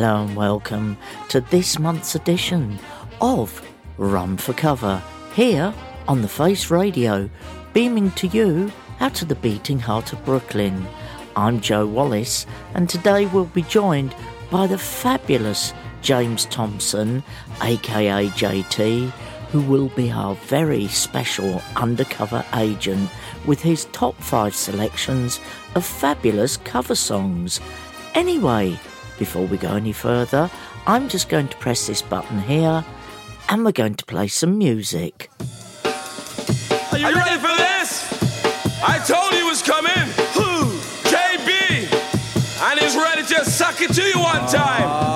Hello and welcome to this month's edition of Run for Cover here on the Face Radio, beaming to you out of the beating heart of Brooklyn. I'm Jo Wallace, and today we'll be joined by the fabulous James Thompson, aka JT, who will be our very special undercover agent with his top five selections of fabulous cover songs. Anyway, before we go any further, I'm just going to press this button here and we're going to play some music. Are you, ready, for this? I told you it was coming. Who? JB. And he's ready to suck it to you one time.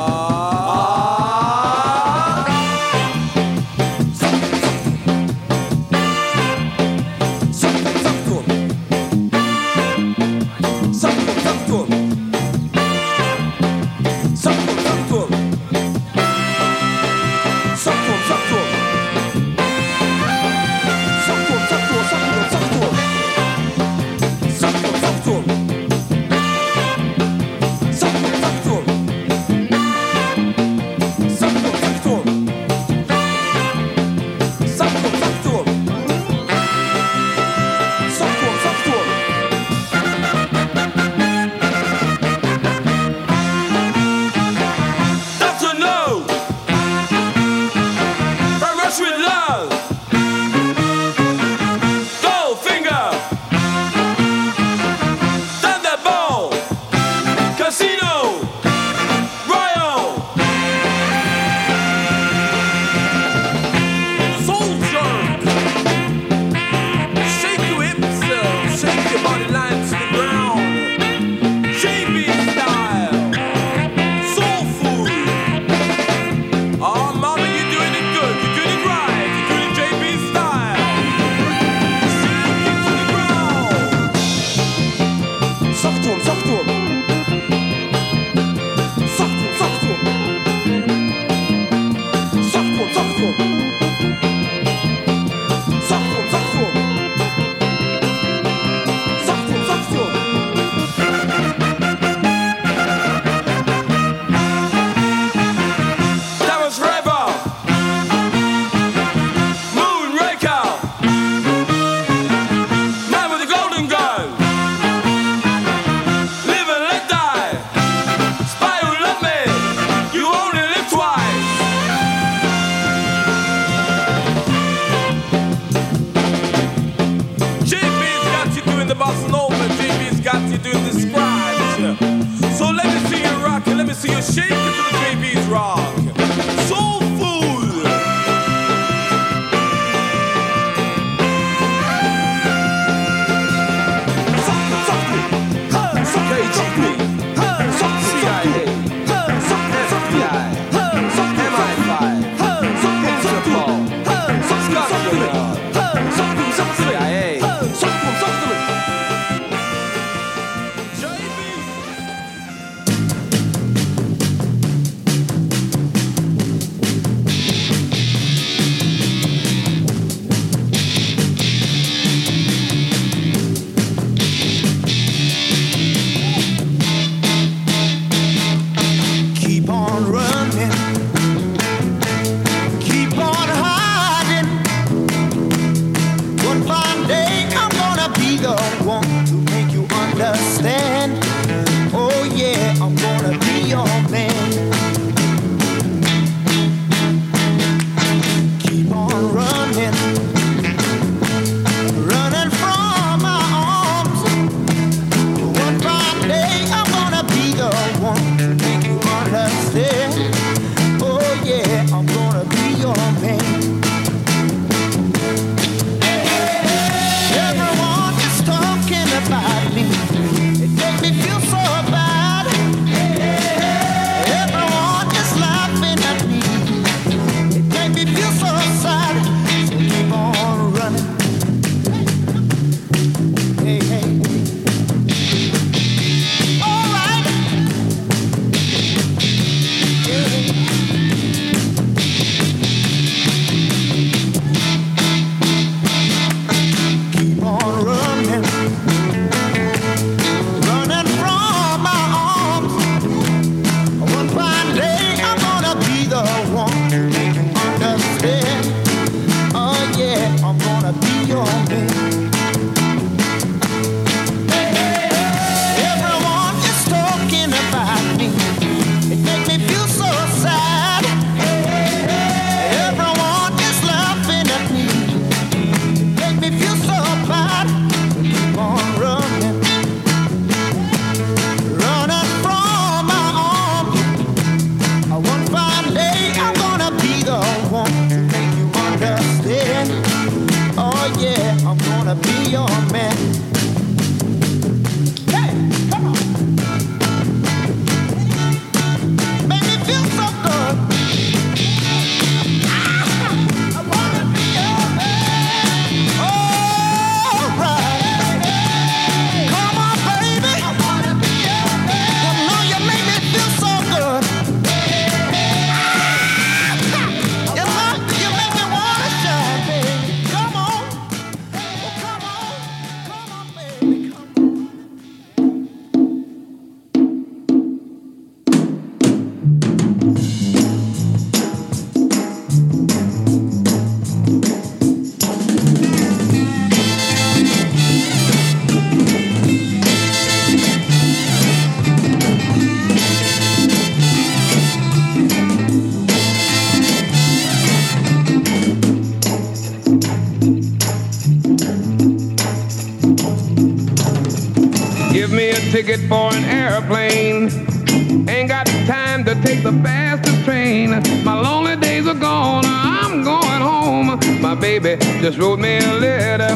baby, just wrote me a letter.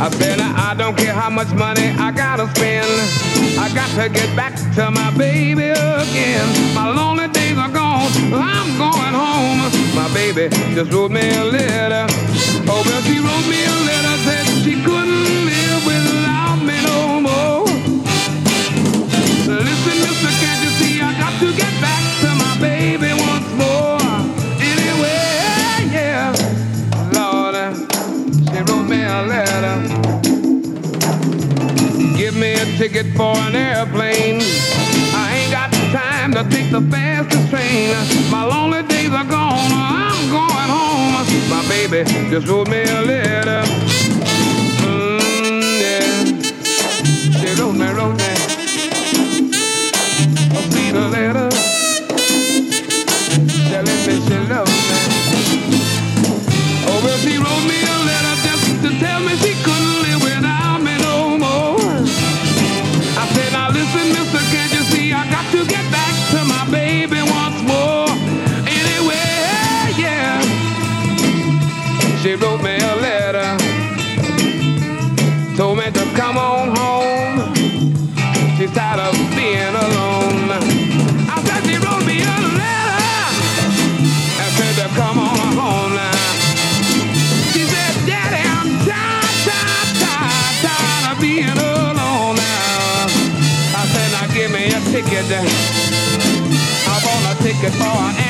I said, I don't care how much money I gotta spend. I got to get back to my baby again. My lonely days are gone, I'm going home. My baby just wrote me a letter. Oh, well, she wrote me a letter, said she couldn't live without me no more. Listen, mister, can't you see I got to get ticket for an airplane. I ain't got time to take the fastest train. My lonely days are gone. I'm going home. My baby just wrote me a letter. before I end.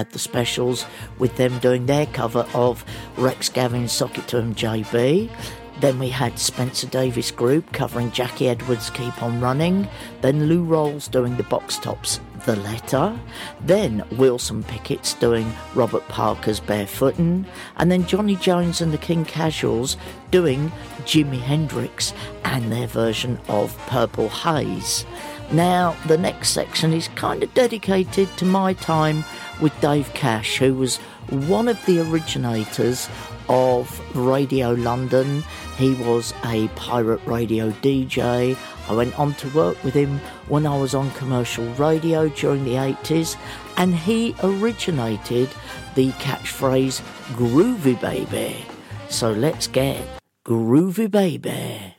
Had the specials with them doing their cover of Rex Garvin's Socket to Him JB. Then we had Spencer Davis Group covering Jackie Edwards' Keep On Running. Then Lou Rawls doing the Box Tops The Letter. Then Wilson Pickett's doing Robert Parker's Barefootin'. And then Johnny Jones and the King Casuals doing Jimi Hendrix and their version of Purple Haze. Now, the next section is kind of dedicated to my time with Dave Cash, who was one of the originators of Radio London. He was a pirate radio DJ. I went on to work with him when I was on commercial radio during the 80s, and he originated the catchphrase Groovy Baby. So let's get Groovy Baby.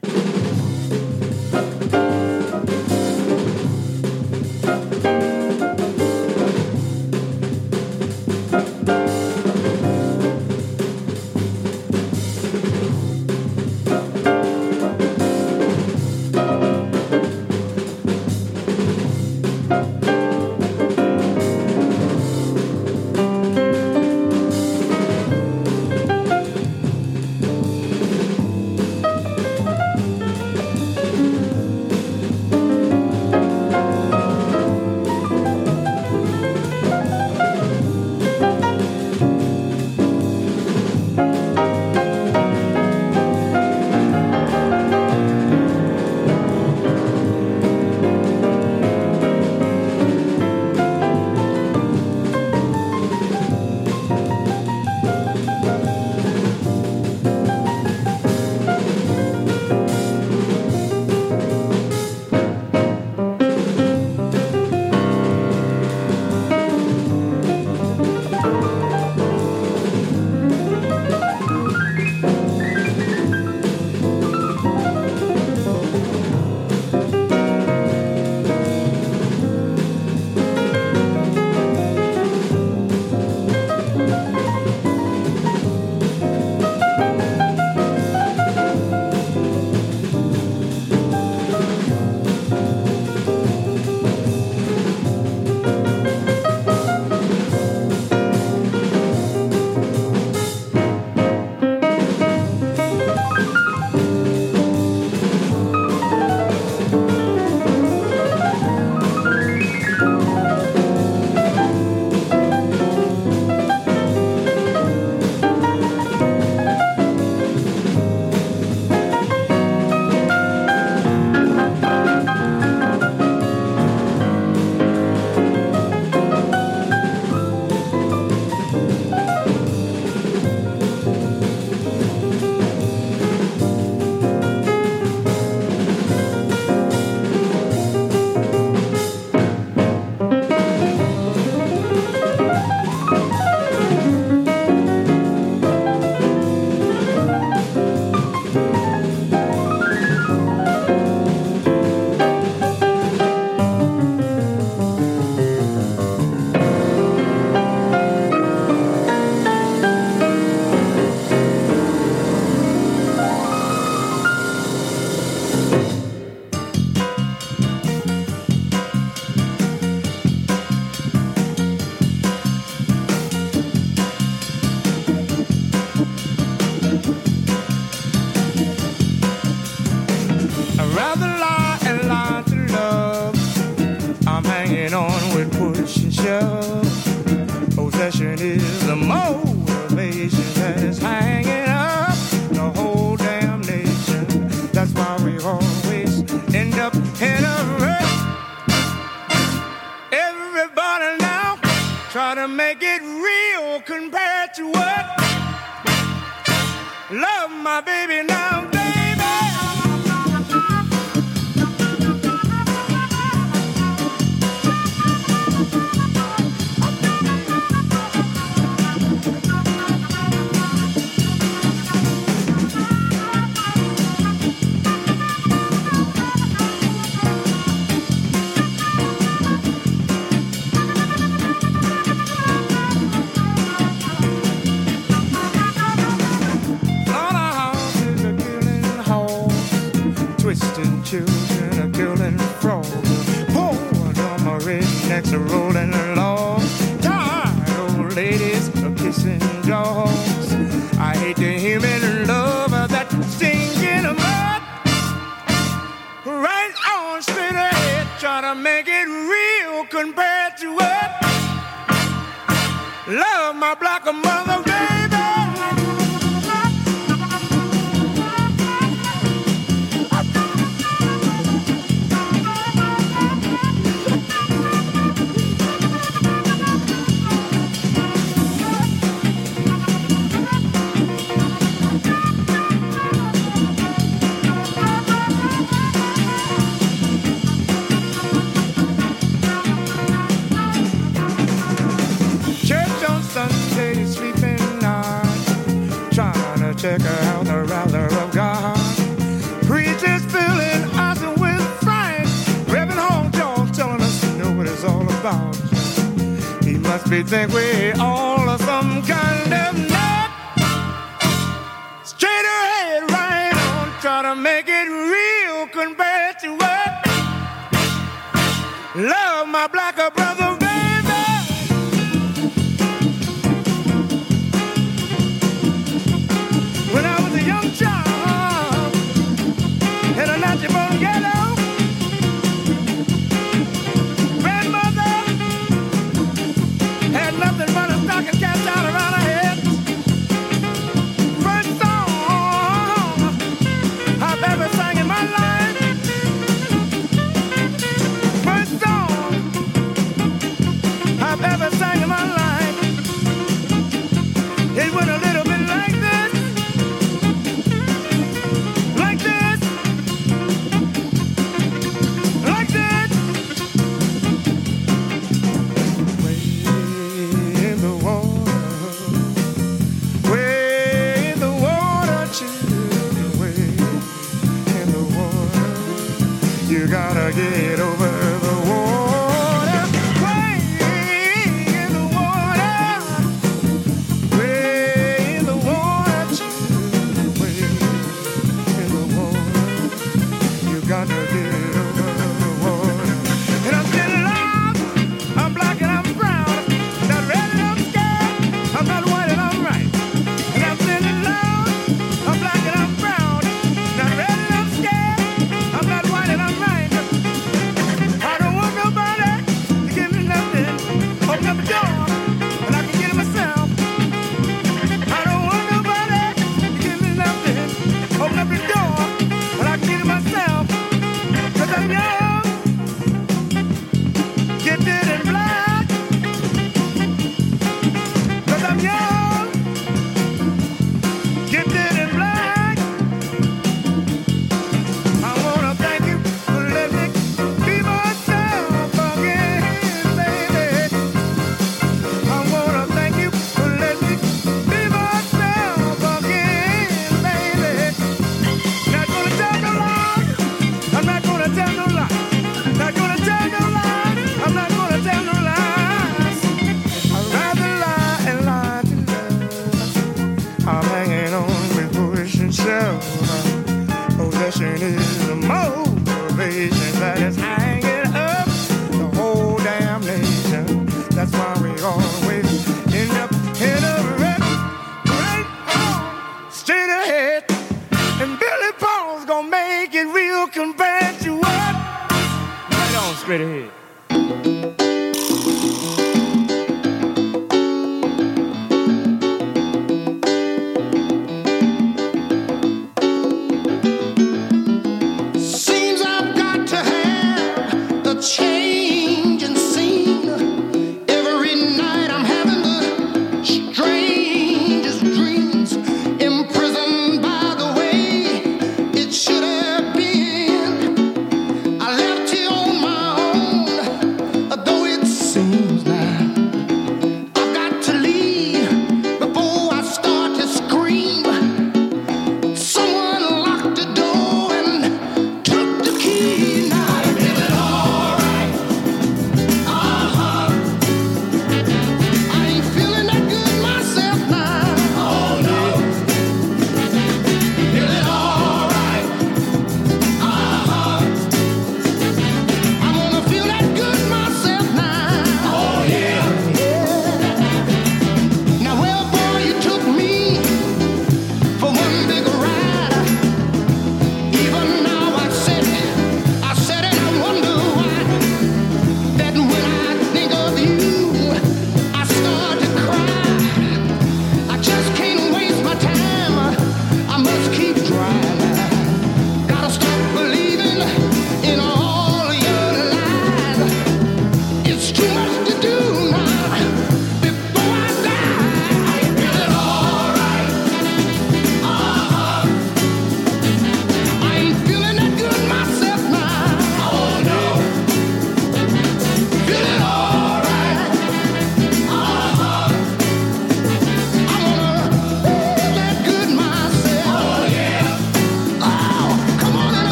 Possession is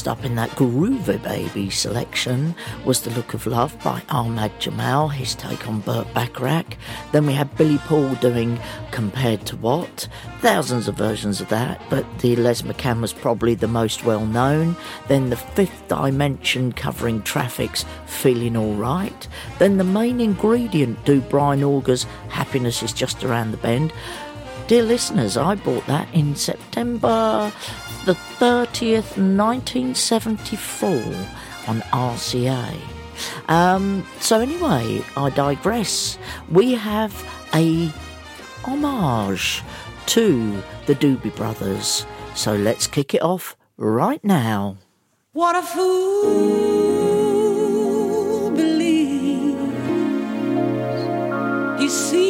Next up in that groovy baby selection was The Look of Love by Ahmad Jamal, his take on Burt Bacharach. Then we had Billy Paul doing Compared to What. Thousands of versions of that, but the Les McCann was probably the most well known. Then The Fifth Dimension covering Traffic's Feeling Alright. Then the main ingredient, do Brian Auger's Happiness is Just Around the Bend. Dear listeners, I bought that in September the 30th, 1974 on RCA. Um, so anyway, I digress. We have a homage to the Doobie Brothers. So let's kick it off right now. What a fool believes he sees.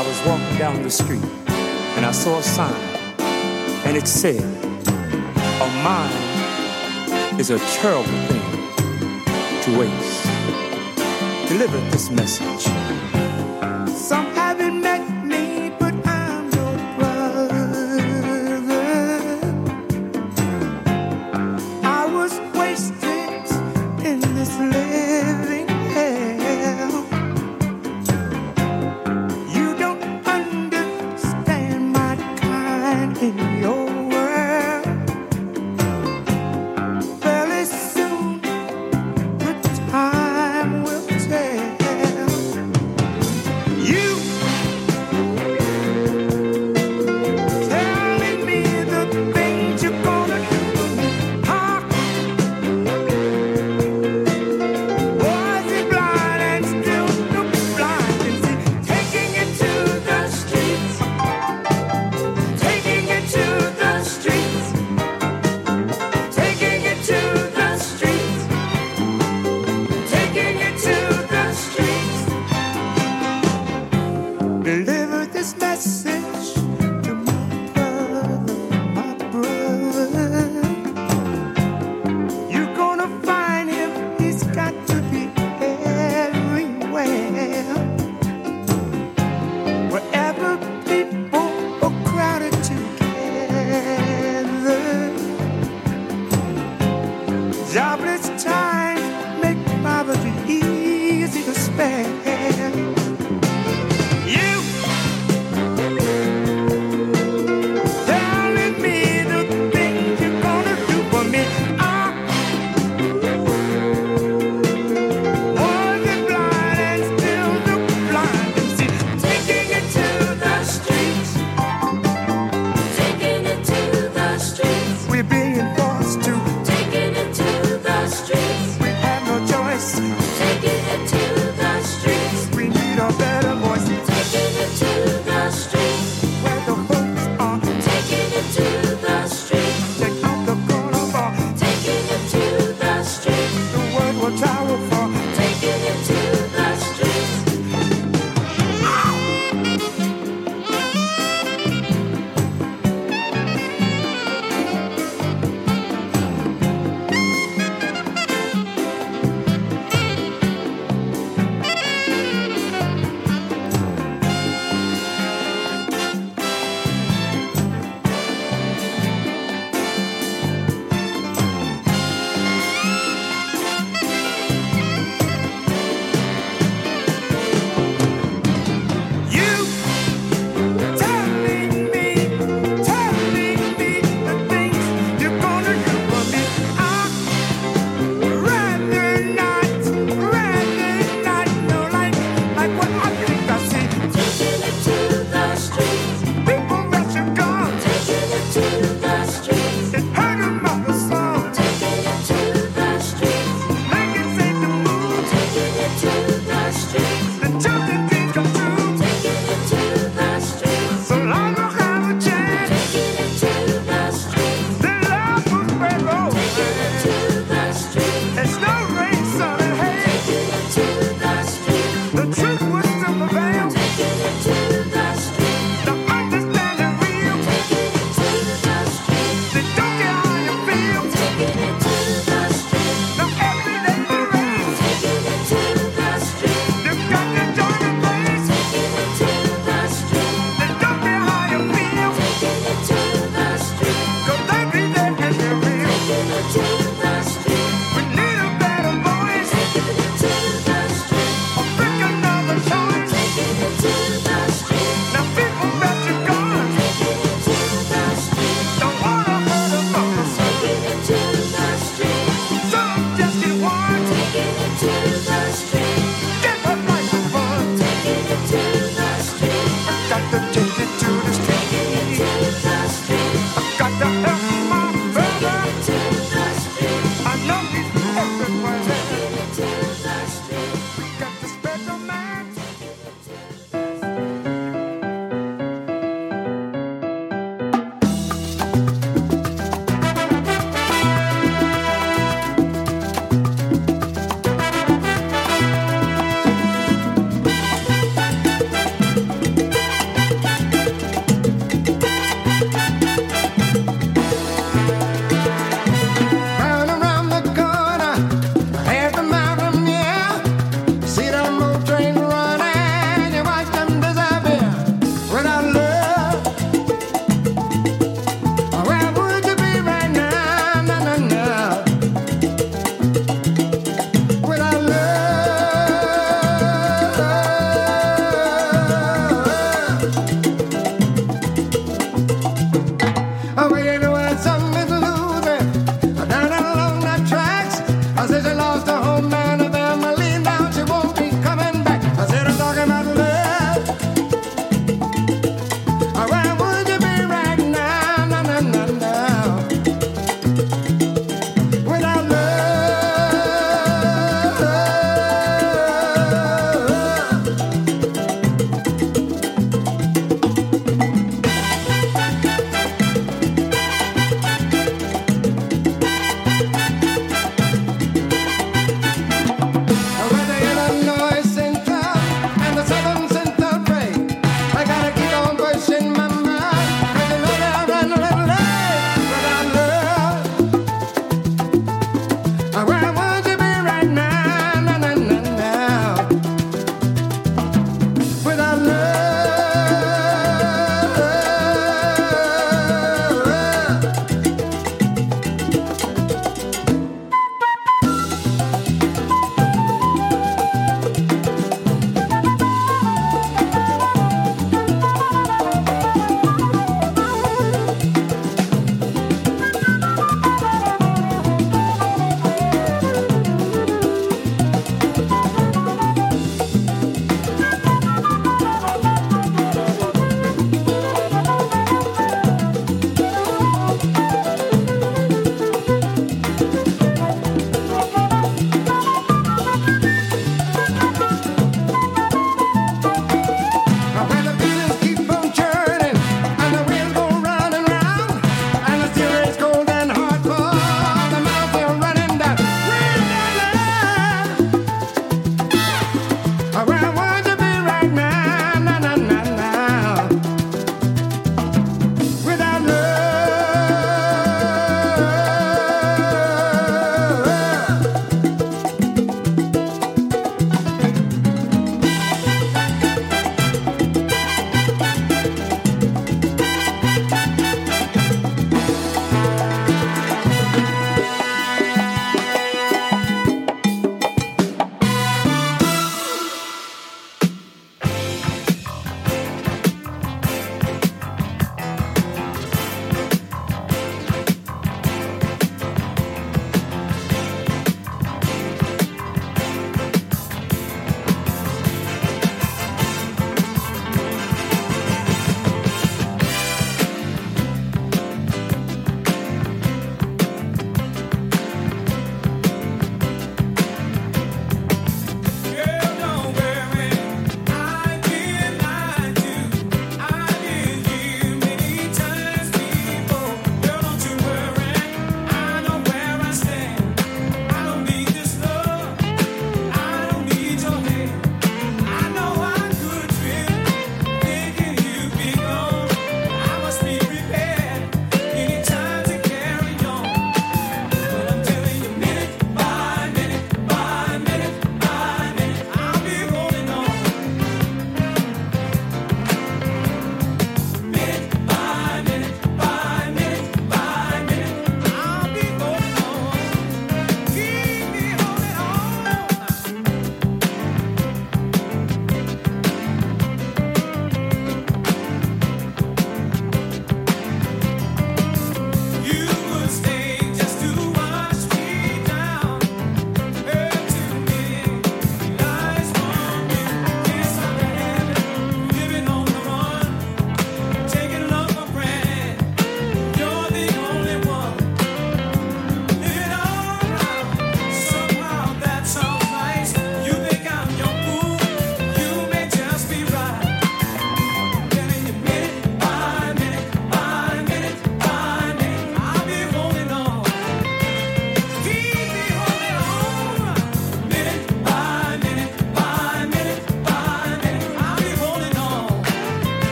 I was walking down the street and I saw a sign and it said, A mind is a terrible thing to waste. Deliver this message.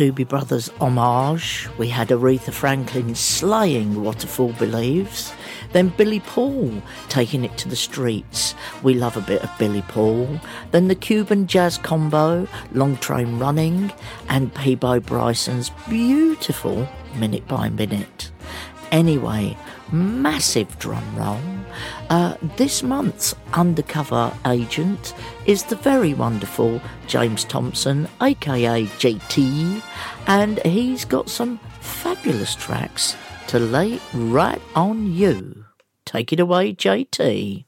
Doobie Brothers homage. We had Aretha Franklin slaying Fool Believes. Then Billy Paul taking it to the streets. We love a bit of Billy Paul. Then the Cuban jazz combo, Long Train Running, and Peabo Bryson's beautiful Minute by Minute. Anyway, massive drum roll. Uh, this month's undercover agent is the very wonderful James Thompson, aka JT, and he's got some fabulous tracks to lay right on you. Take it away, JT.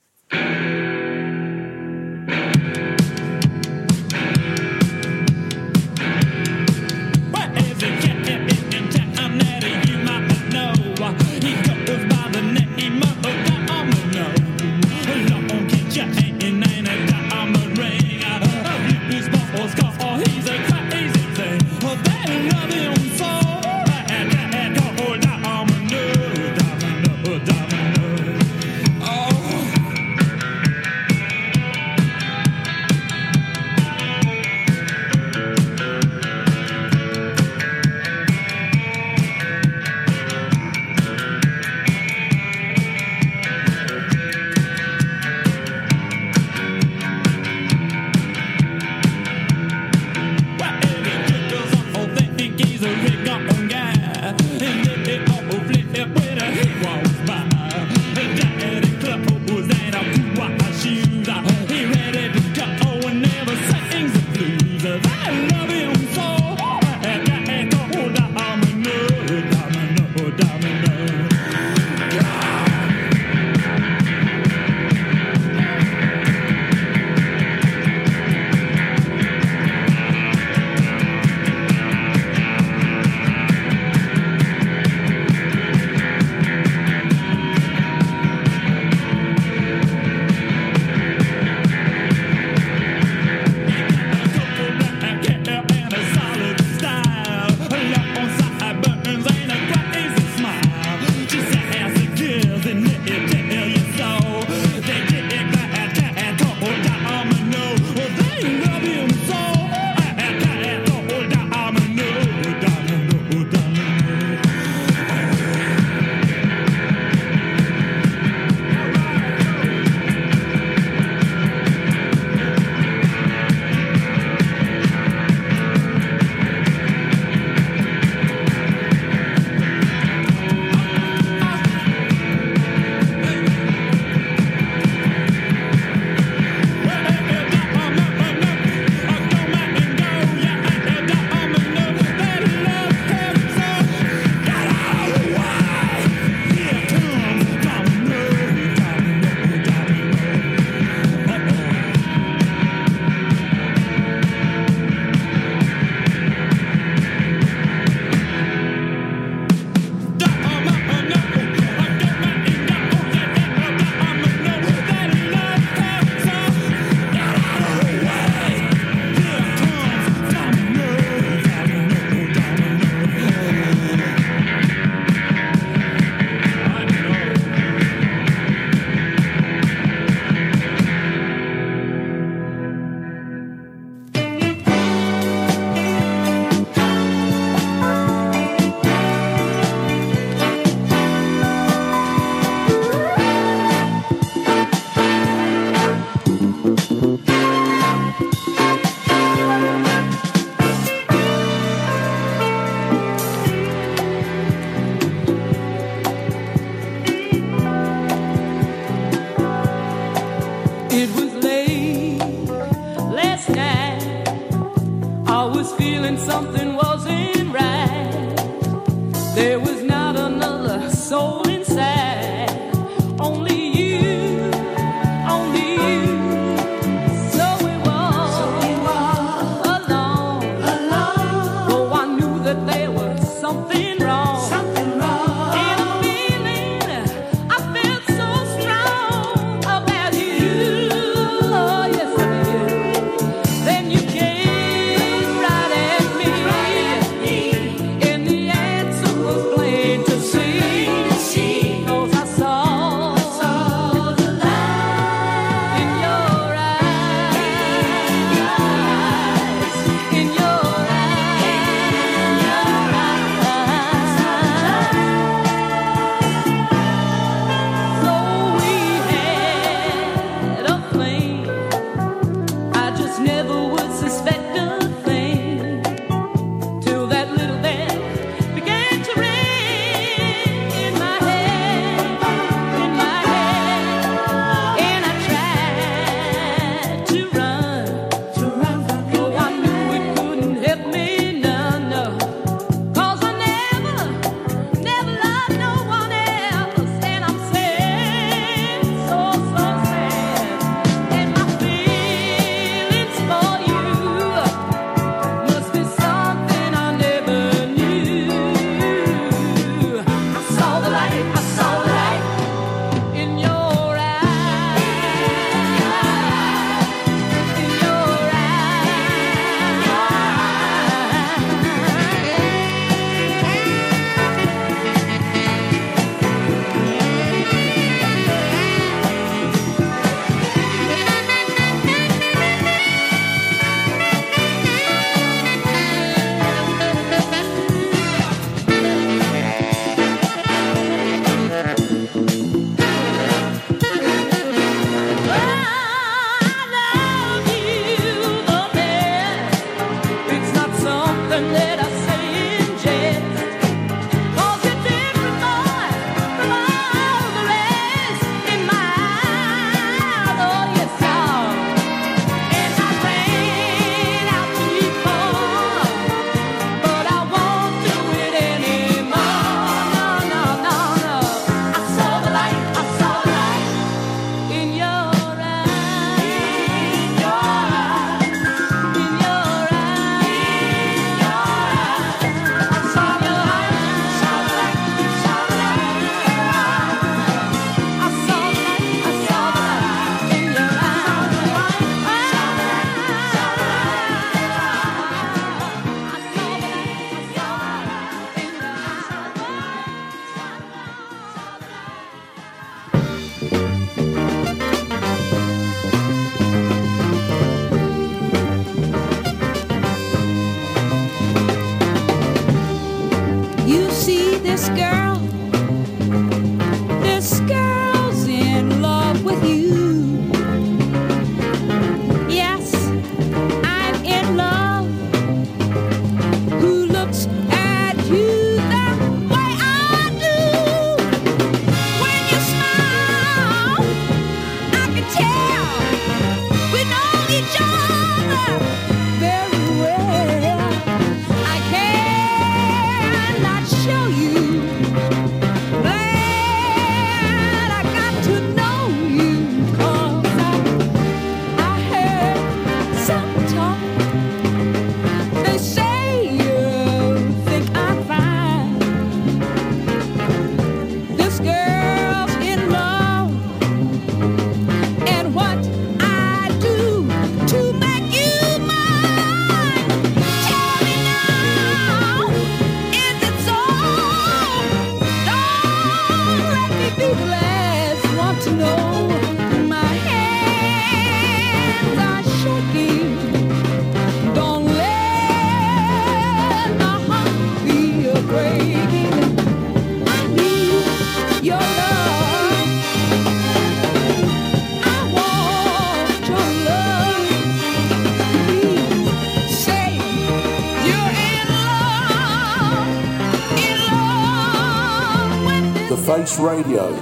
Face Radio,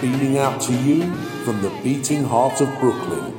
beaming out to you from the beating heart of Brooklyn.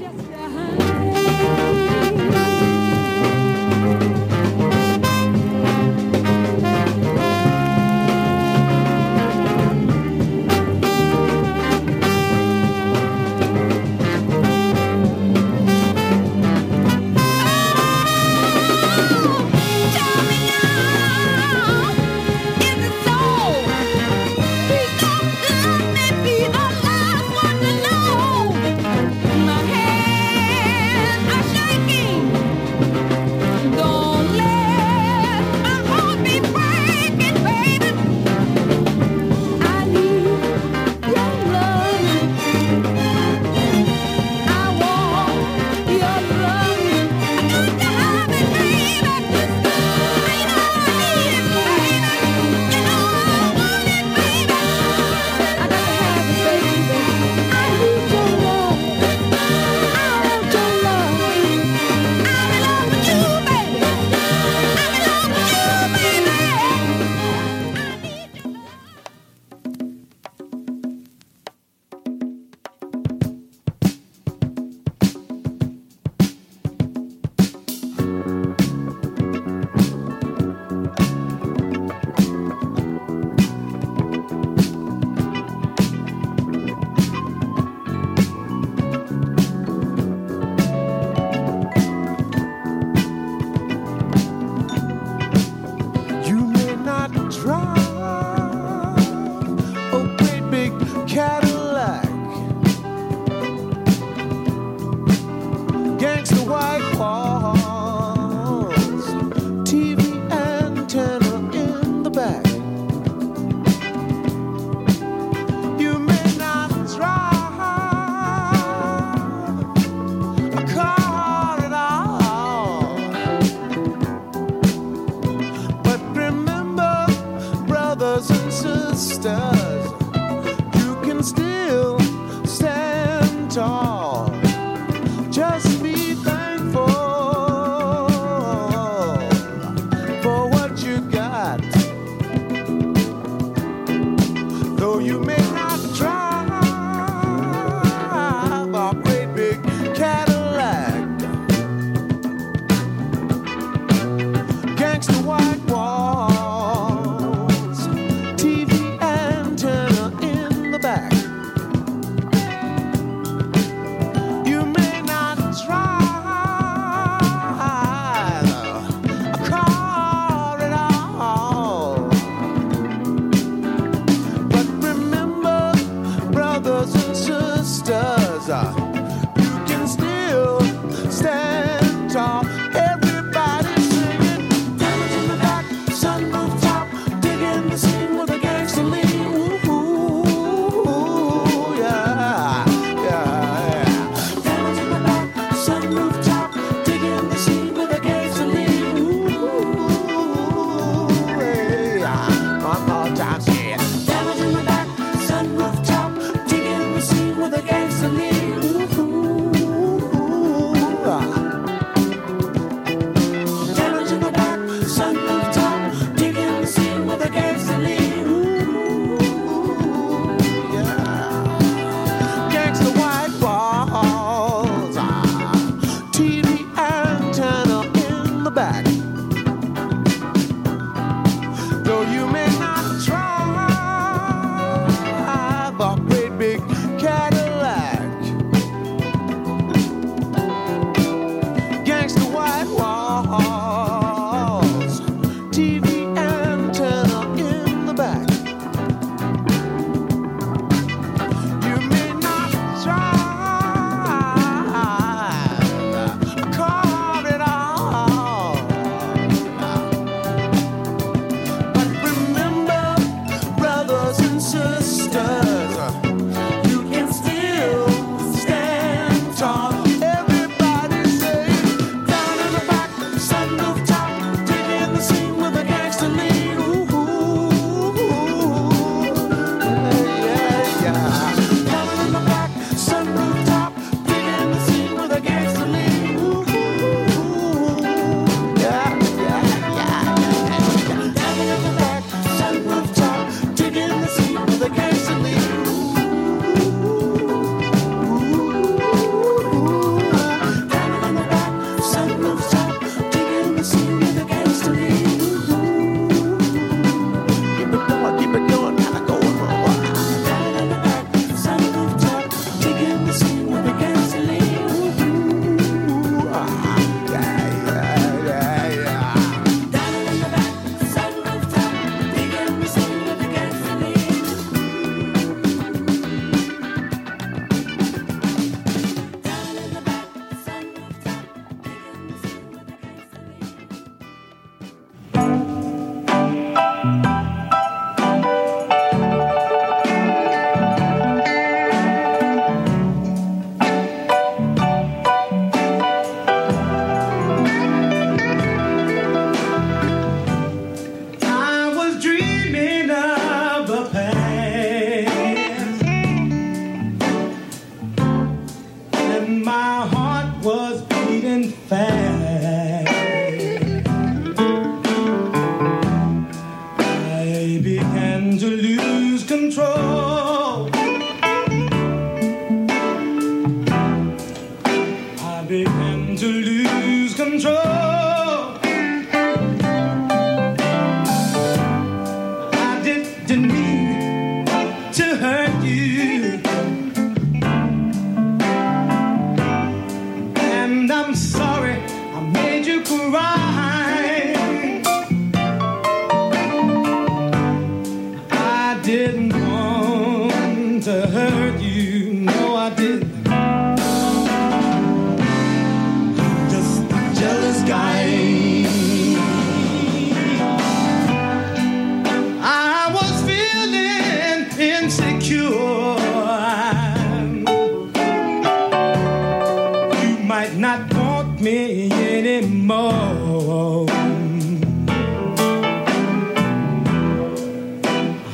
Anymore.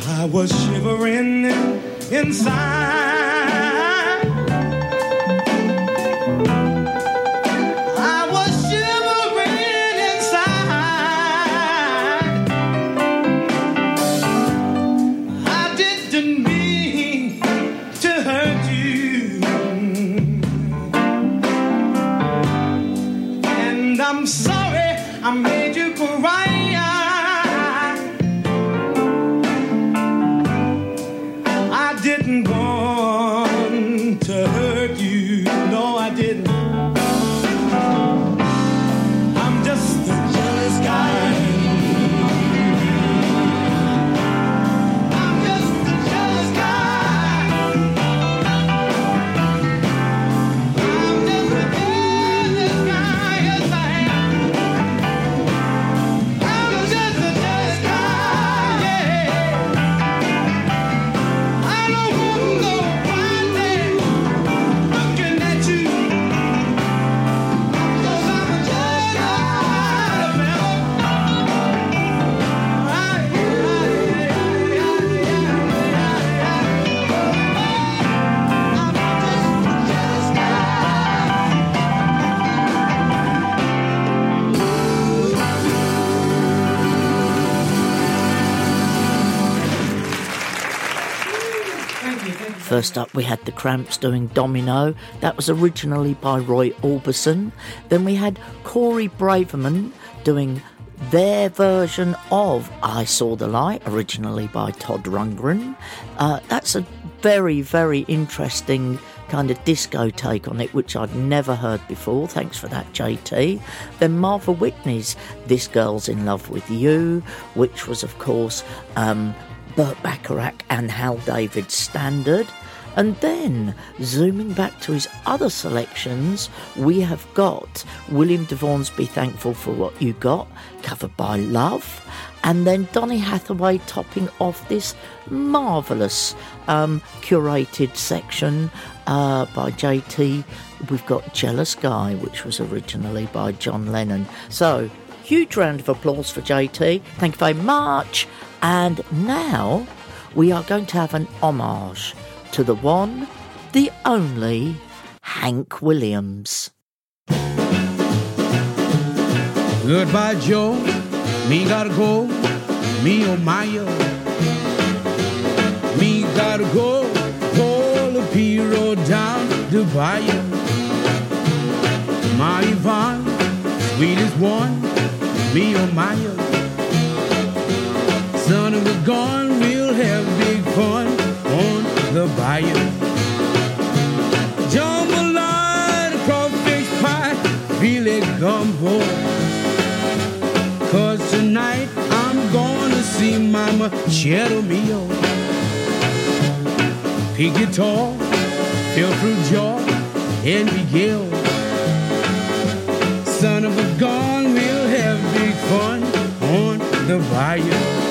I was shivering inside. First up, we had the Cramps doing Domino. That was originally by Roy Orbison. Then we had Corey Braverman doing their version of I Saw the Light, originally by Todd Rundgren. Uh, that's a very, very interesting kind of disco take on it, which I'd never heard before. Thanks for that, JT. Then Martha Whitney's This Girl's in Love with You, which was, of course, um, Burt Bacharach and Hal David's standard. And then, zooming back to his other selections, we have got William DeVaughn's Be Thankful for What You Got, covered by Love, and then Donny Hathaway topping off this marvellous um, curated section uh, by JT. We've got Jealous Guy, which was originally by John Lennon. So, huge round of applause for JT. Thank you very much. And now we are going to have an homage to the one, the only Hank Williams. Goodbye, Joe. Me gotta go. Me oh my oh. Me gotta go. Pull the pirogue down the bayou. My Yvonne, sweetest one. Me oh my oh. Son of a gun, we'll have big fun the bayou. Jambalaya, crawfish pie, filet gumbo. Cause tonight I'm gonna see Mama Cheddar Mio. Pick guitar, feel through jaw, and Miguel. Son of a gun, we'll have big fun on the bayou.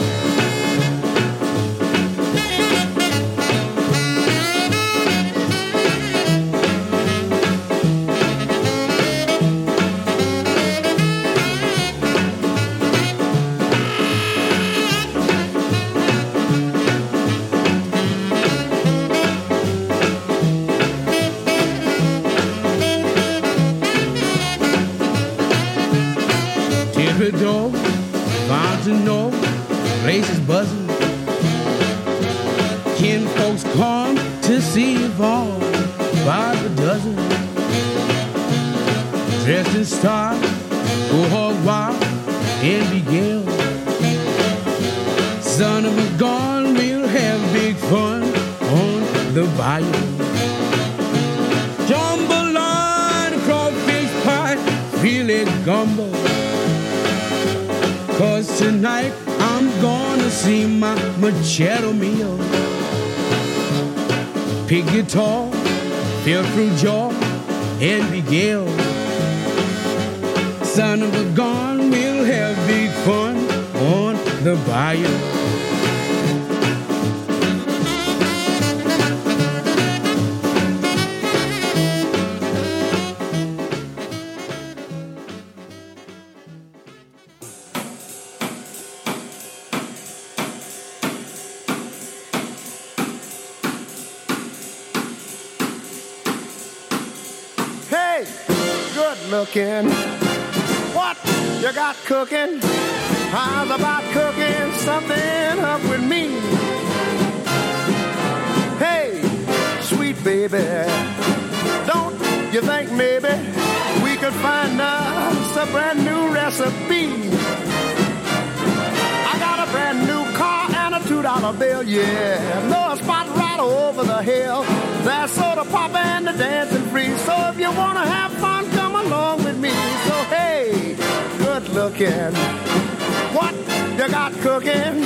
Fontenot, place is buzzing. Kin folks come to see Yvonne by the dozen. Dressed in style, go hog wild, and Miguel. Son of a gun, we'll have big fun on the bayou. Jambalaya, crawfish pie, filet gumbo. Cause tonight I'm gonna see my Machado Mio. Pick guitar, feel through jaw, and Miguel. Son of a gun, we'll have big fun on the bayou. Cooking? How's about cooking something up with me? Hey, sweet baby, don't you think maybe we could find us a brand new recipe? I got a brand new car and a two dollar bill, yeah. A spot right over the hill. That's soda pop and the dancing free. So if you wanna have fun, looking. What you got cooking?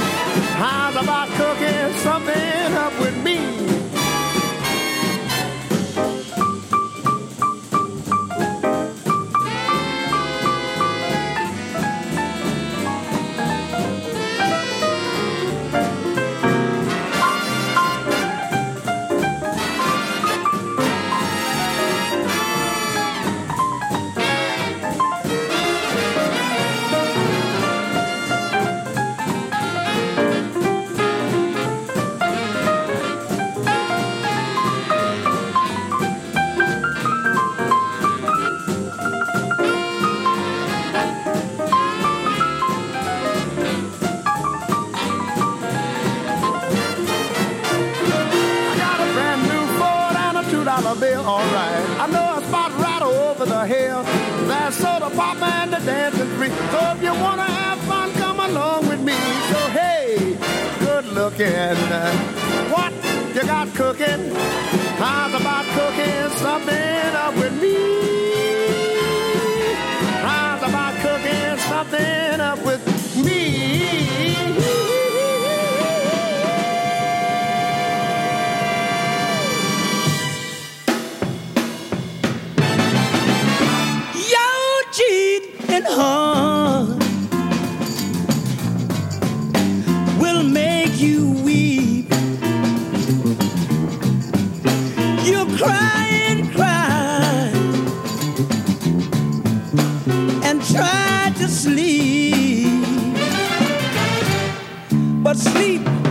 How's about cooking something up with me? Sleep.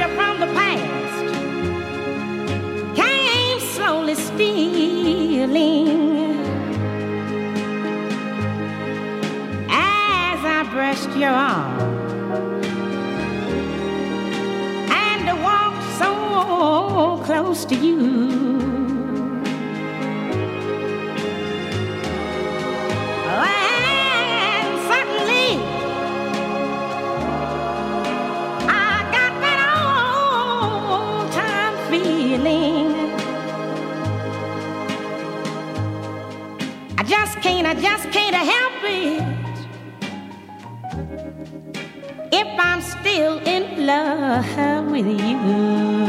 pressure from the past came slowly stealing. As I brushed your arm. and walked so Close to you. Love with you.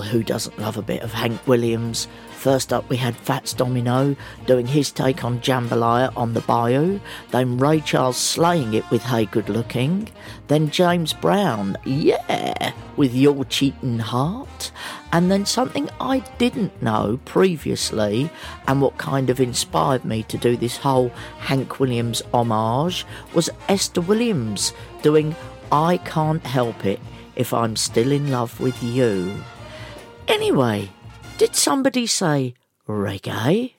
Well, who doesn't love a bit of Hank Williams? First up, we had Fats Domino doing his take on Jambalaya on the Bayou, then Ray Charles slaying it with Hey Good Looking, then James Brown, yeah, with Your Cheating Heart, and then something I didn't know previously, and what kind of inspired me to do this whole Hank Williams homage was Esther Williams doing I Can't Help It If I'm Still in Love with You. Anyway, did somebody say reggae?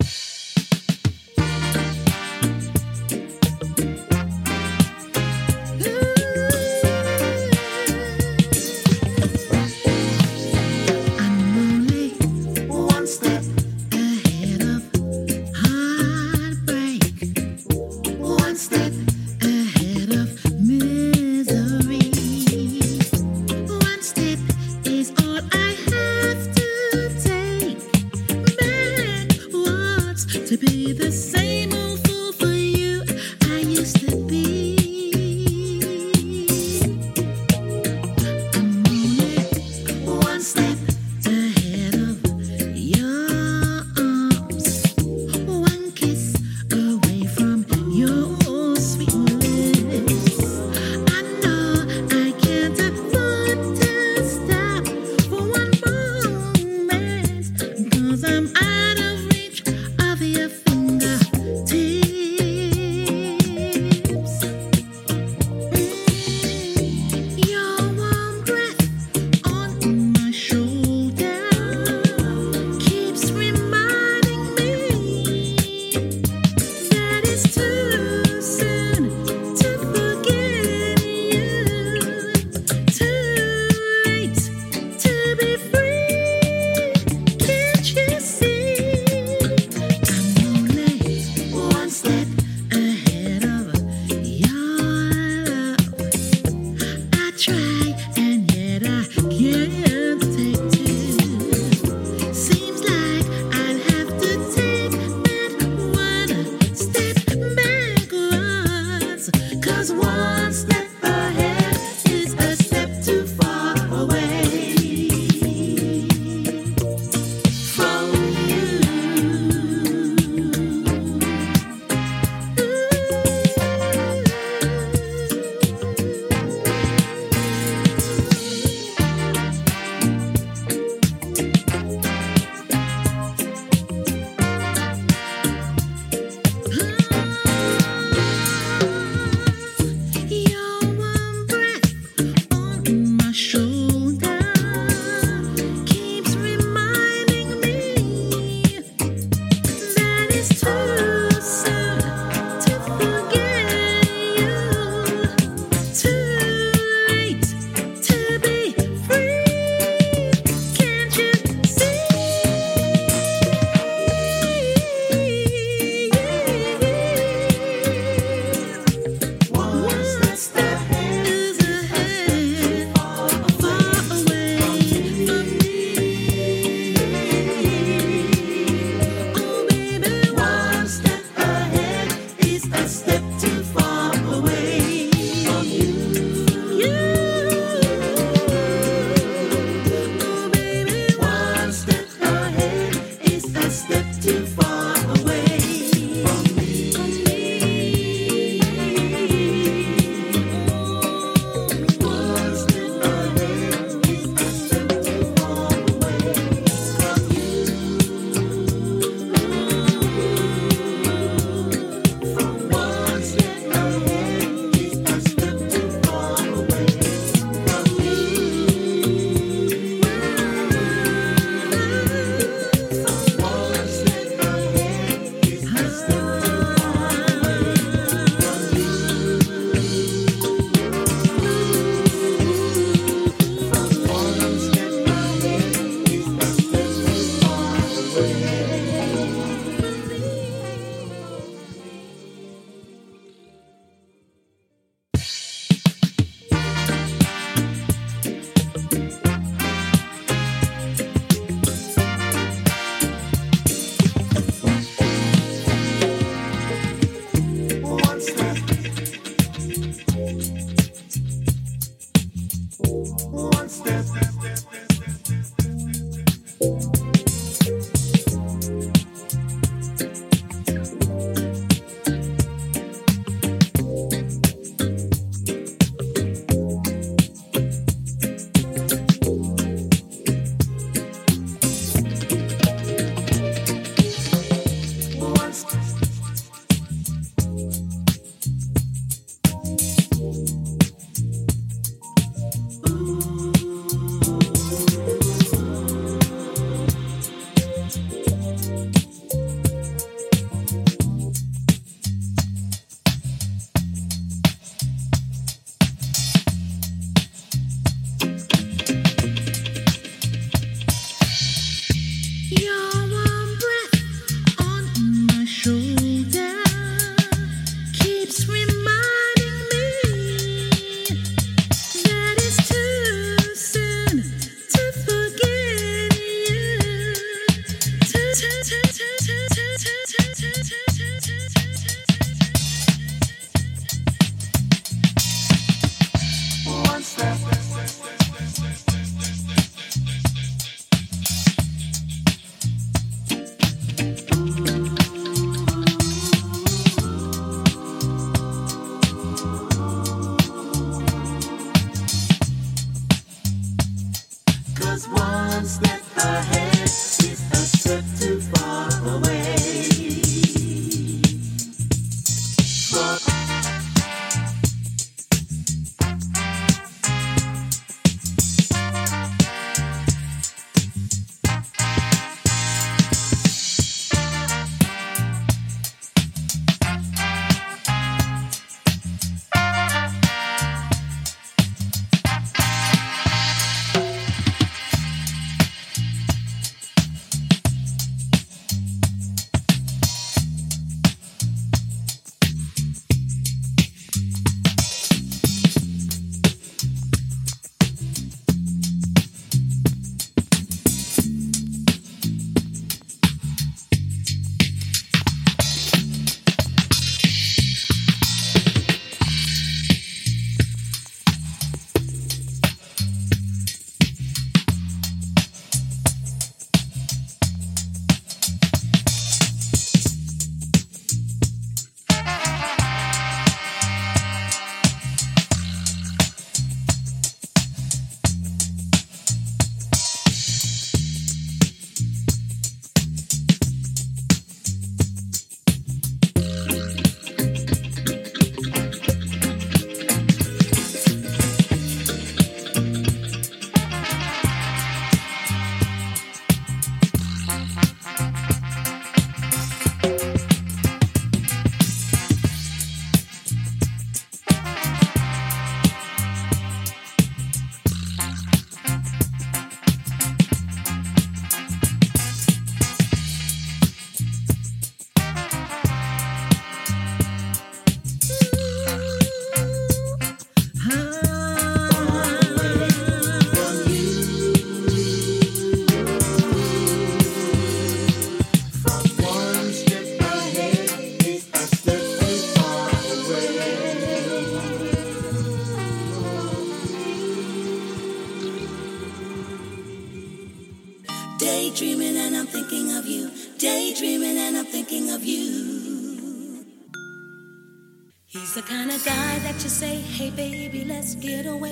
Hey, baby, let's get away.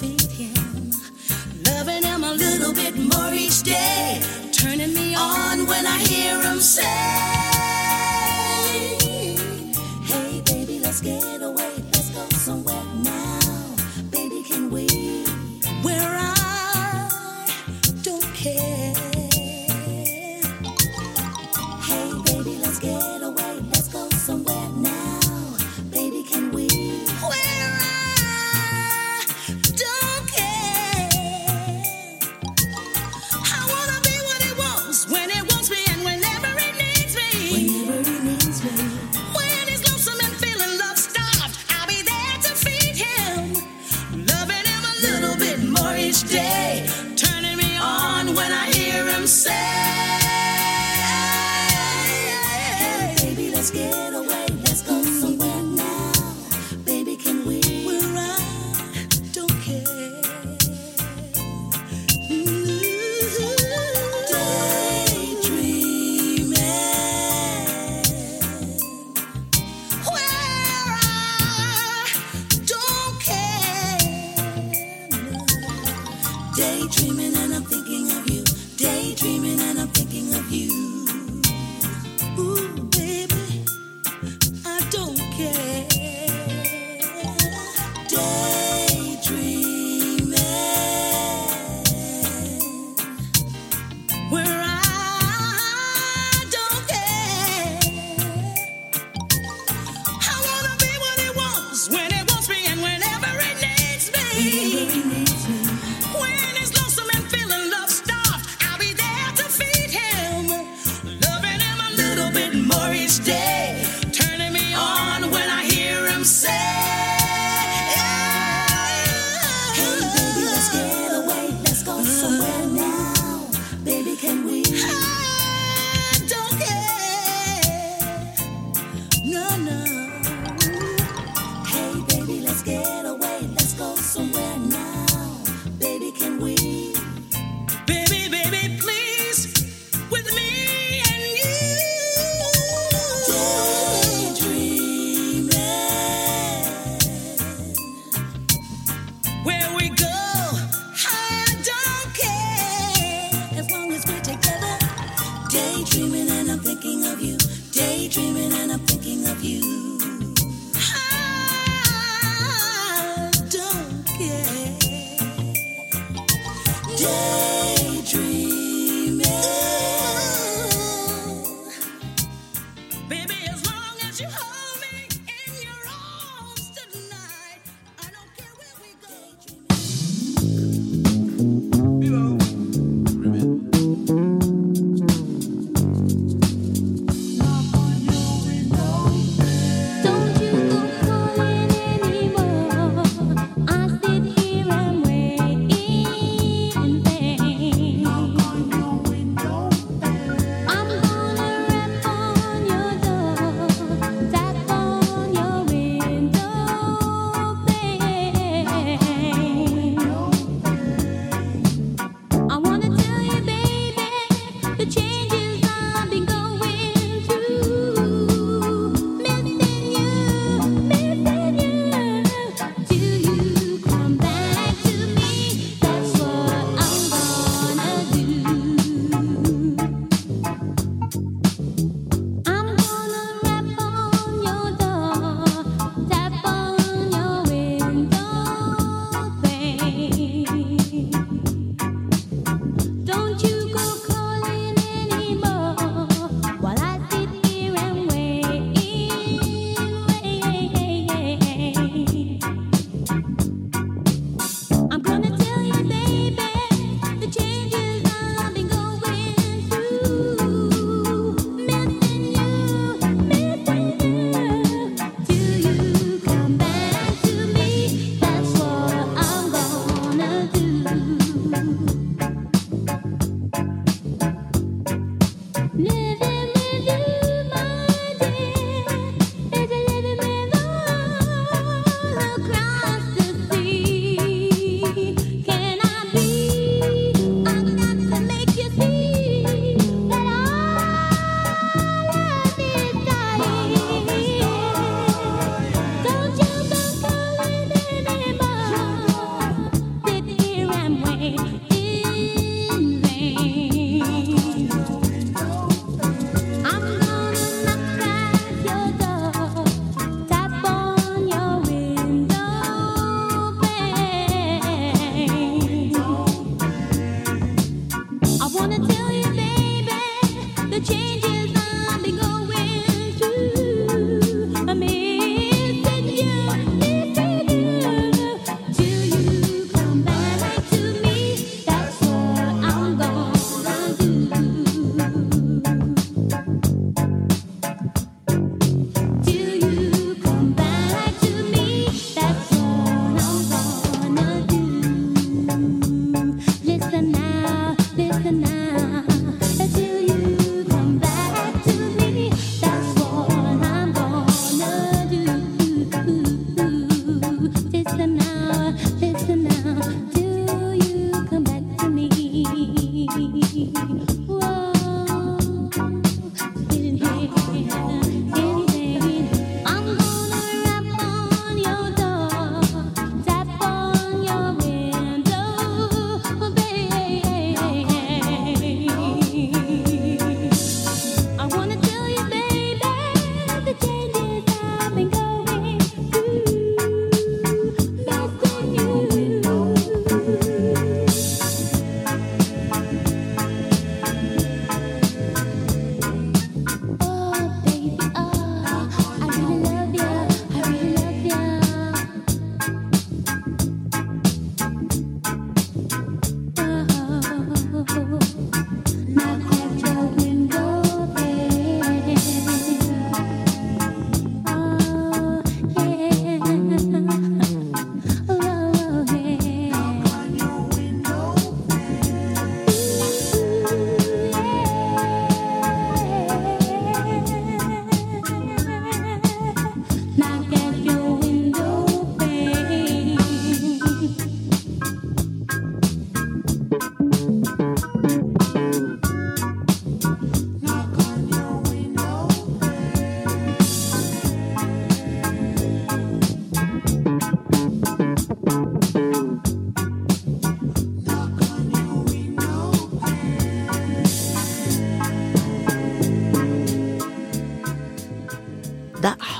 feed him. Loving him a little bit more each day. Turning me on when I hear him say, Hey, baby, let's get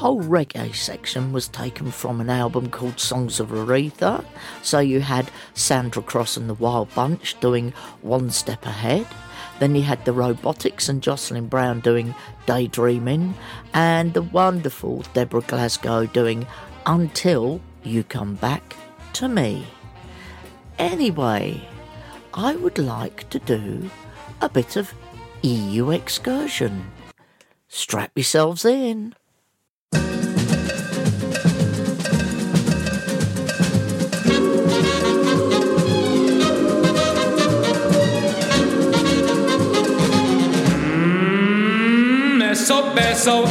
whole reggae section was taken from an album called Songs of Aretha. So you had Sandra Cross and the Wild Bunch doing One Step Ahead. Then you had the Robotics and Jocelyn Brown doing Daydreaming, and the wonderful Deborah Glasgow doing Until You Come Back to Me. Anyway, I would like to do a bit of EU excursion. Strap yourselves in. Eso beso,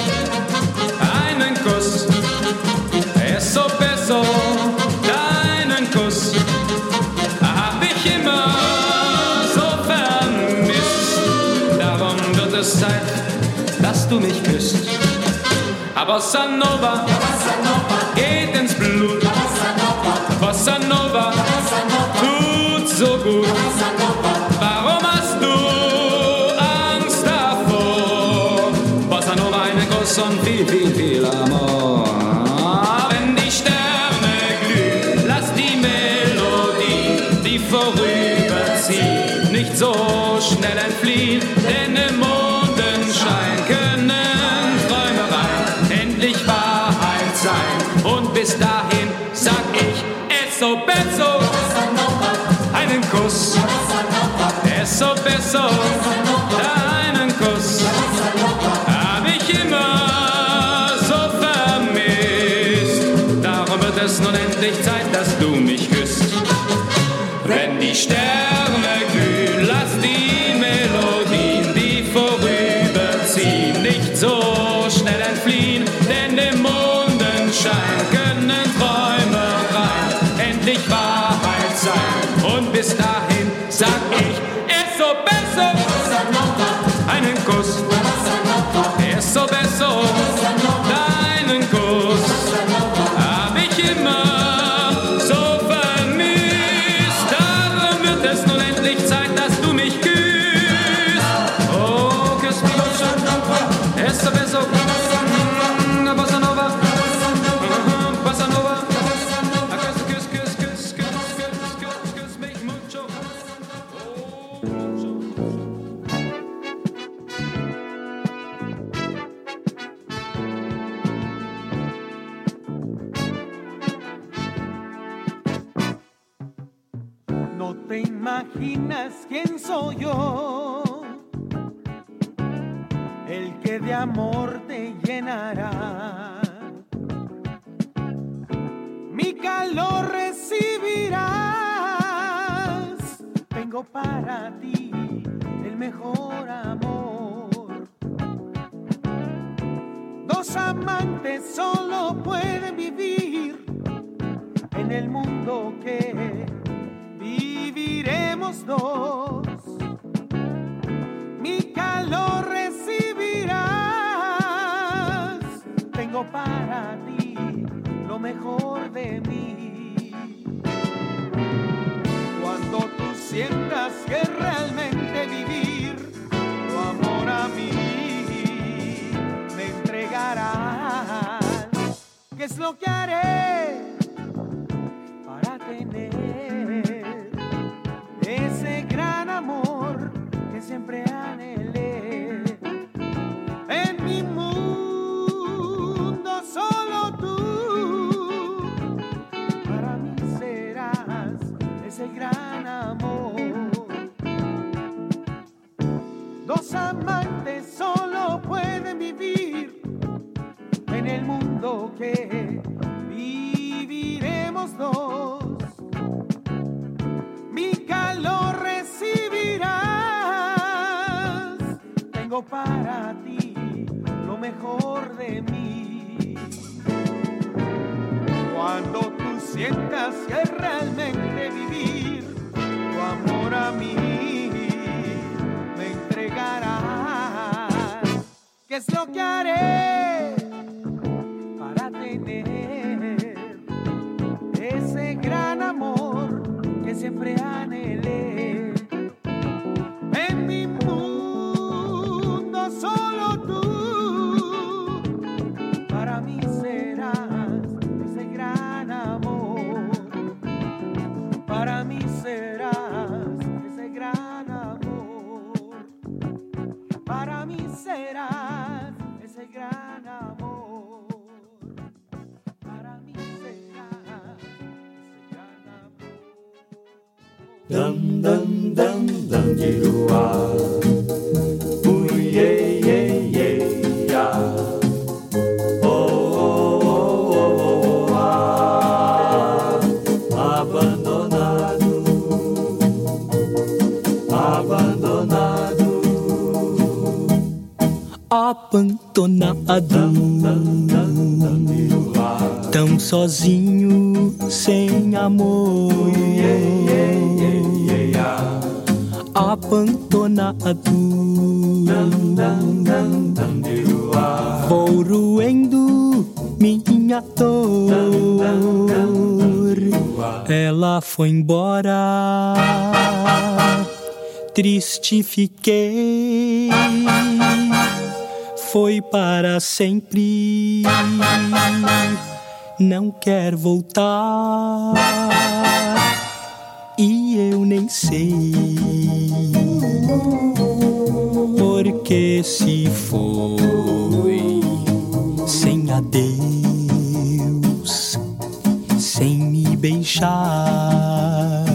einen Kuss. Eso beso, deinen Kuss. Hab ich immer so vermisst. Darum wird es Zeit, dass du mich küsst. Aber Bossa Nova geht ins Blut. Bossa Nova tut so gut. besser, besser. Einen Kuss. Besser, besser. Soy yo, que realmente vivir tu amor a mí me entregarás. ¿Qué es lo que haré? para tener ese gran amor que siempre anhelé. En el mundo que viviremos dos. Mi calor recibirás. Tengo para ti lo mejor de mí. Cuando tú sientas que realmente vivir tu amor a mí ¿Qué es lo que haré? para tener ese gran amor que siempre anhelé. Abandonado, tão sozinho, sem amor. Abandonado, vou roendo minha dor. Ela foi embora, triste fiquei foi para sempre. Não quer voltar e eu nem sei porque se foi sem adeus, sem me beijar.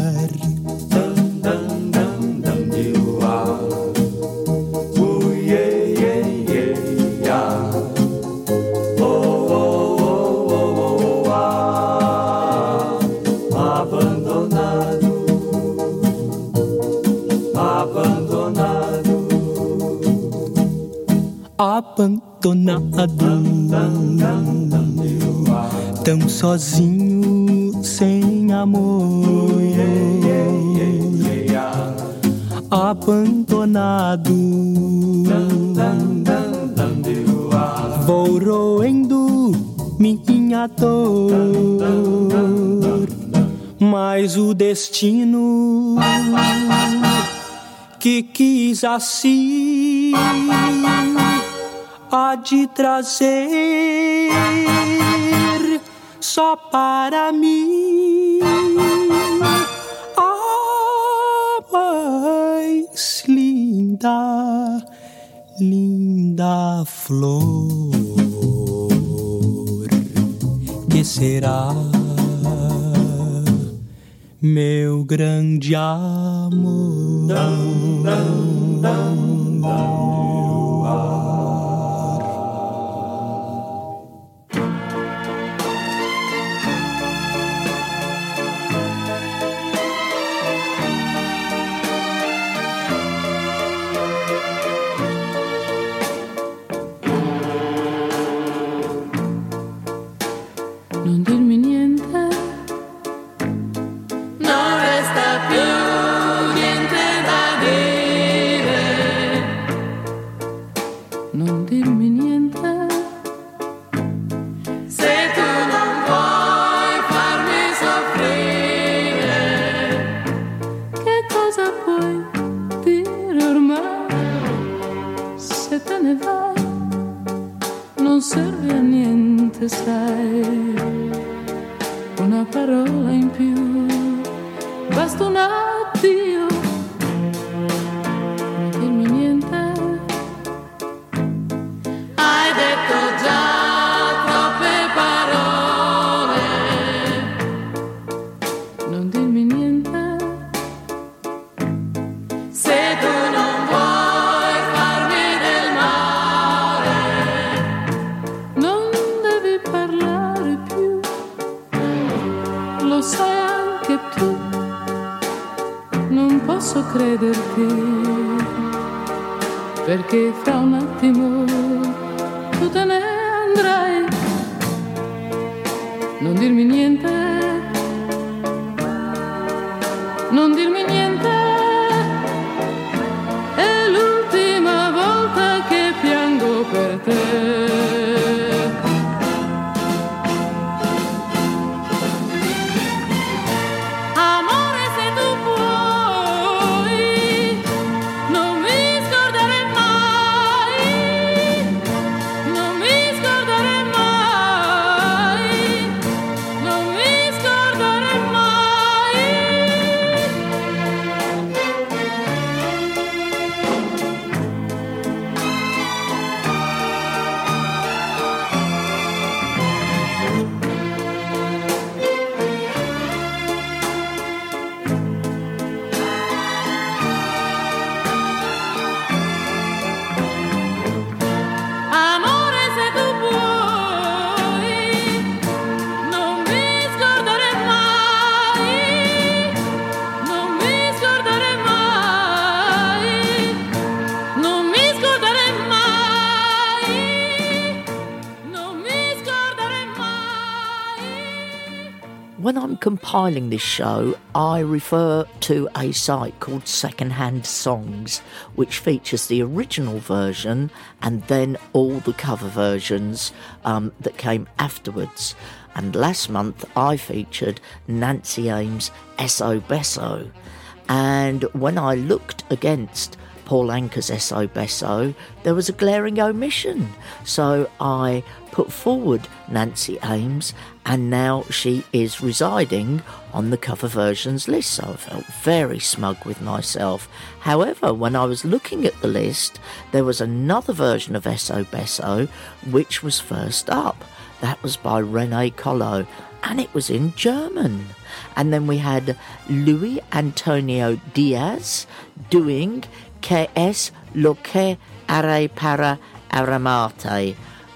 Abandonado, tão sozinho, sem amor. Abandonado, vou roendo minha dor, mas o destino que quis assim há de trazer só para mim a mais linda, linda flor. Que será meu grande amor? Perché fra compiling this show, I refer to a site called Secondhand Songs, which features the original version and then all the cover versions um, that came afterwards. And last month I featured Nancy Ames' Eso Beso. And when I looked against Paul Anka's Beso, there was a glaring omission. So I put forward Nancy Ames, and now she is residing on the cover versions list. So I felt very smug with myself. However, when I was looking at the list, there was another version of Eso Beso which was first up. That was by Rene Carol, and it was in German. And then we had Louis Antonio Diaz doing Que es lo que para.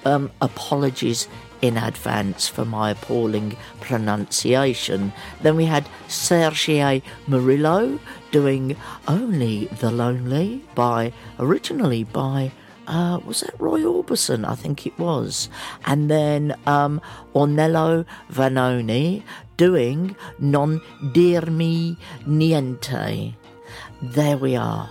Um, apologies in advance for my appalling pronunciation. Then we had Sergio Murilo doing Only the Lonely by originally by uh, was that Roy Orbison? I think it was. And then um, Ornella Vanoni doing Non dirmi niente. There we are.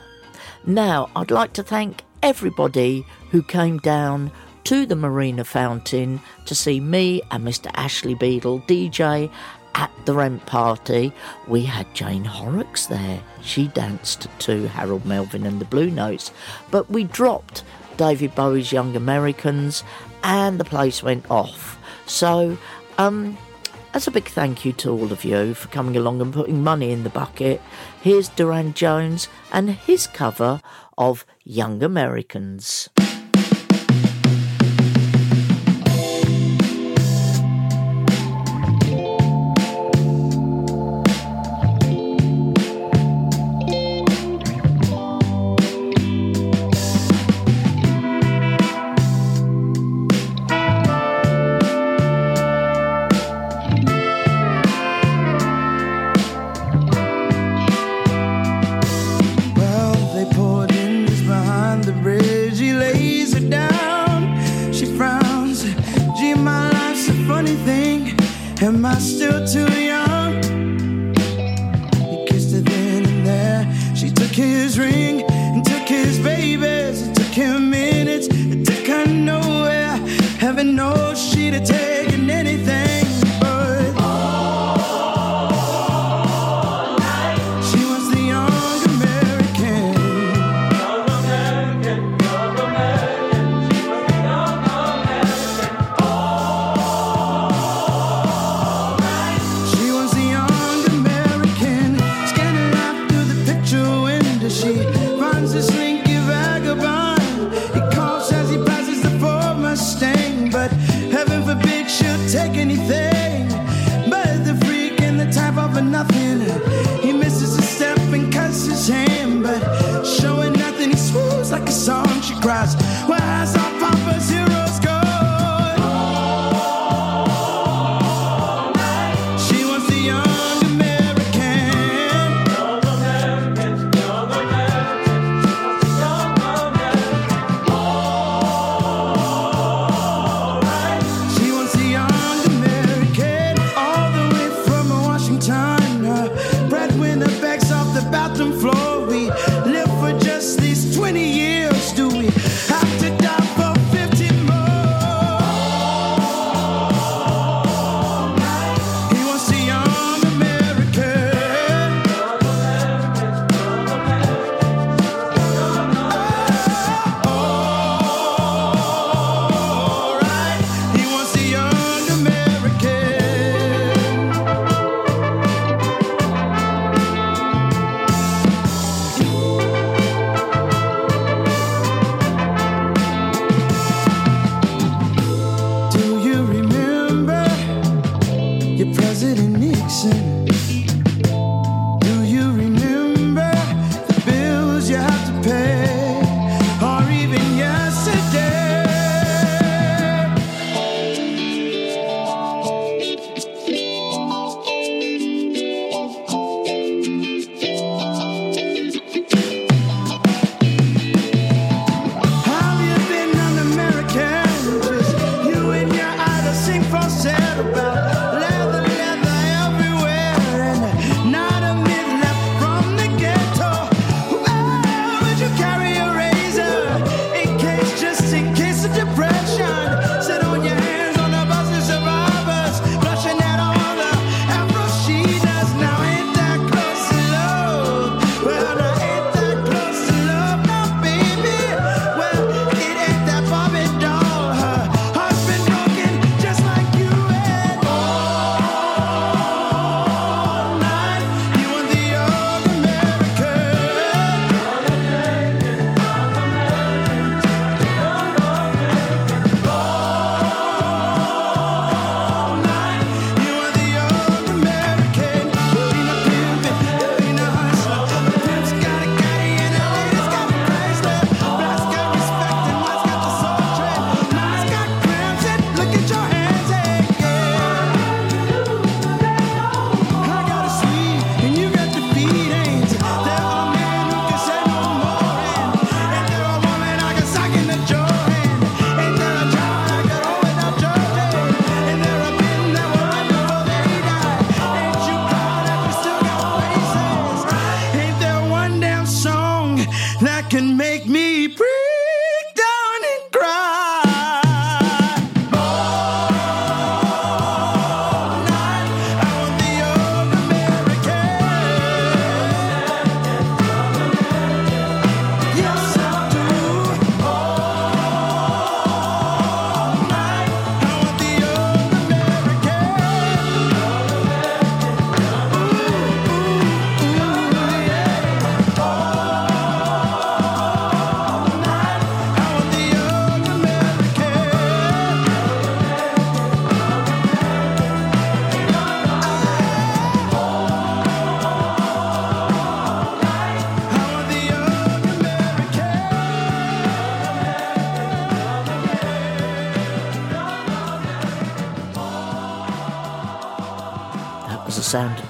Now, I'd like to thank everybody who came down to the Marina Fountain to see me and Mr. Ashley Beadle DJ at the rent party. We had Jane Horrocks there. She danced to Harold Melvin and the Blue Notes. But we dropped David Bowie's Young Americans and the place went off. So, um, as a big thank you to all of you for coming along and putting money in the bucket, here's Durand Jones and his cover of Young Americans. Am I still too young? He kissed her then and there. She took his ring and took his babies. It took him minutes. It took her nowhere. Heaven knows she'd have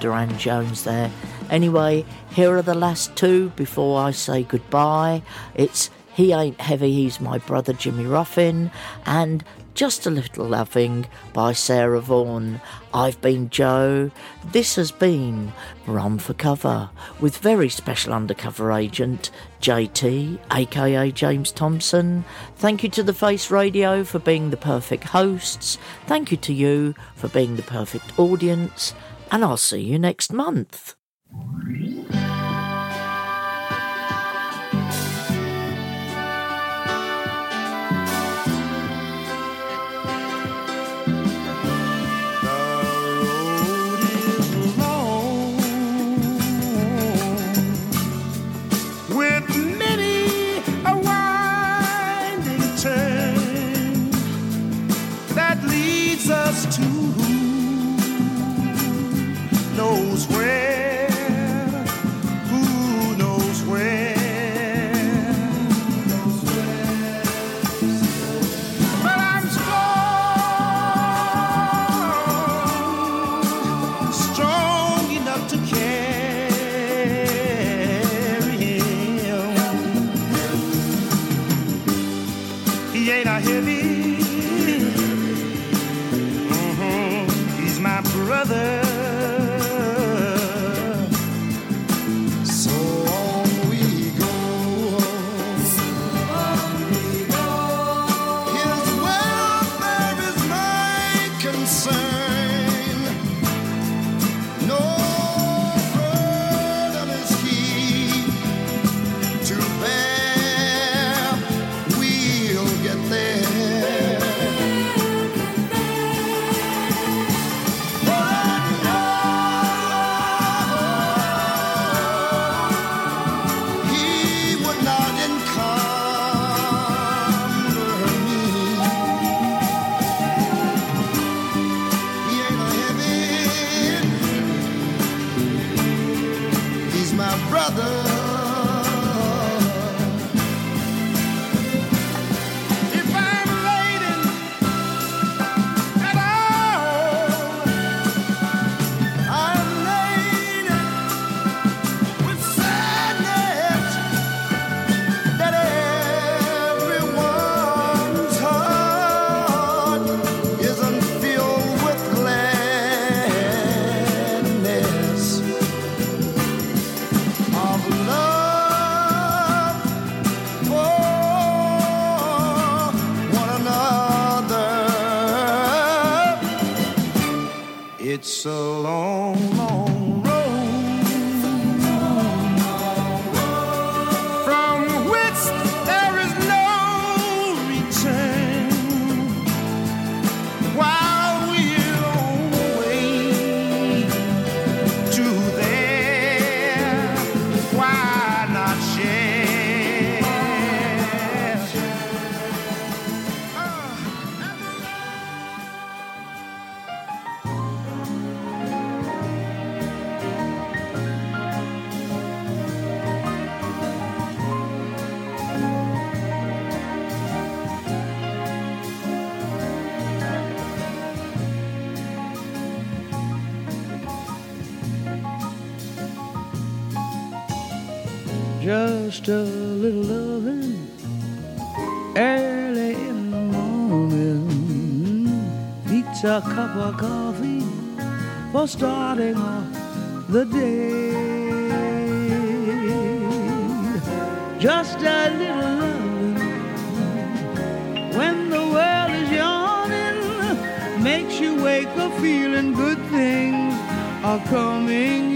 Durand Jones there. Anyway, here are the last two before I say goodbye. It's He Ain't Heavy, He's My Brother Jimmy Ruffin, and Just a Little Loving by Sarah Vaughan. I've been Jo. This has been Run for Cover with very special undercover agent JT, aka James Thompson. Thank you to the Face Radio for being the perfect hosts. Thank you to you for being the perfect audience. And I'll see you next month. Just a little loving early in the morning. Beats a cup of coffee for starting off the day. just a little loving. When the world is yawning, makes you wake up feeling good things are coming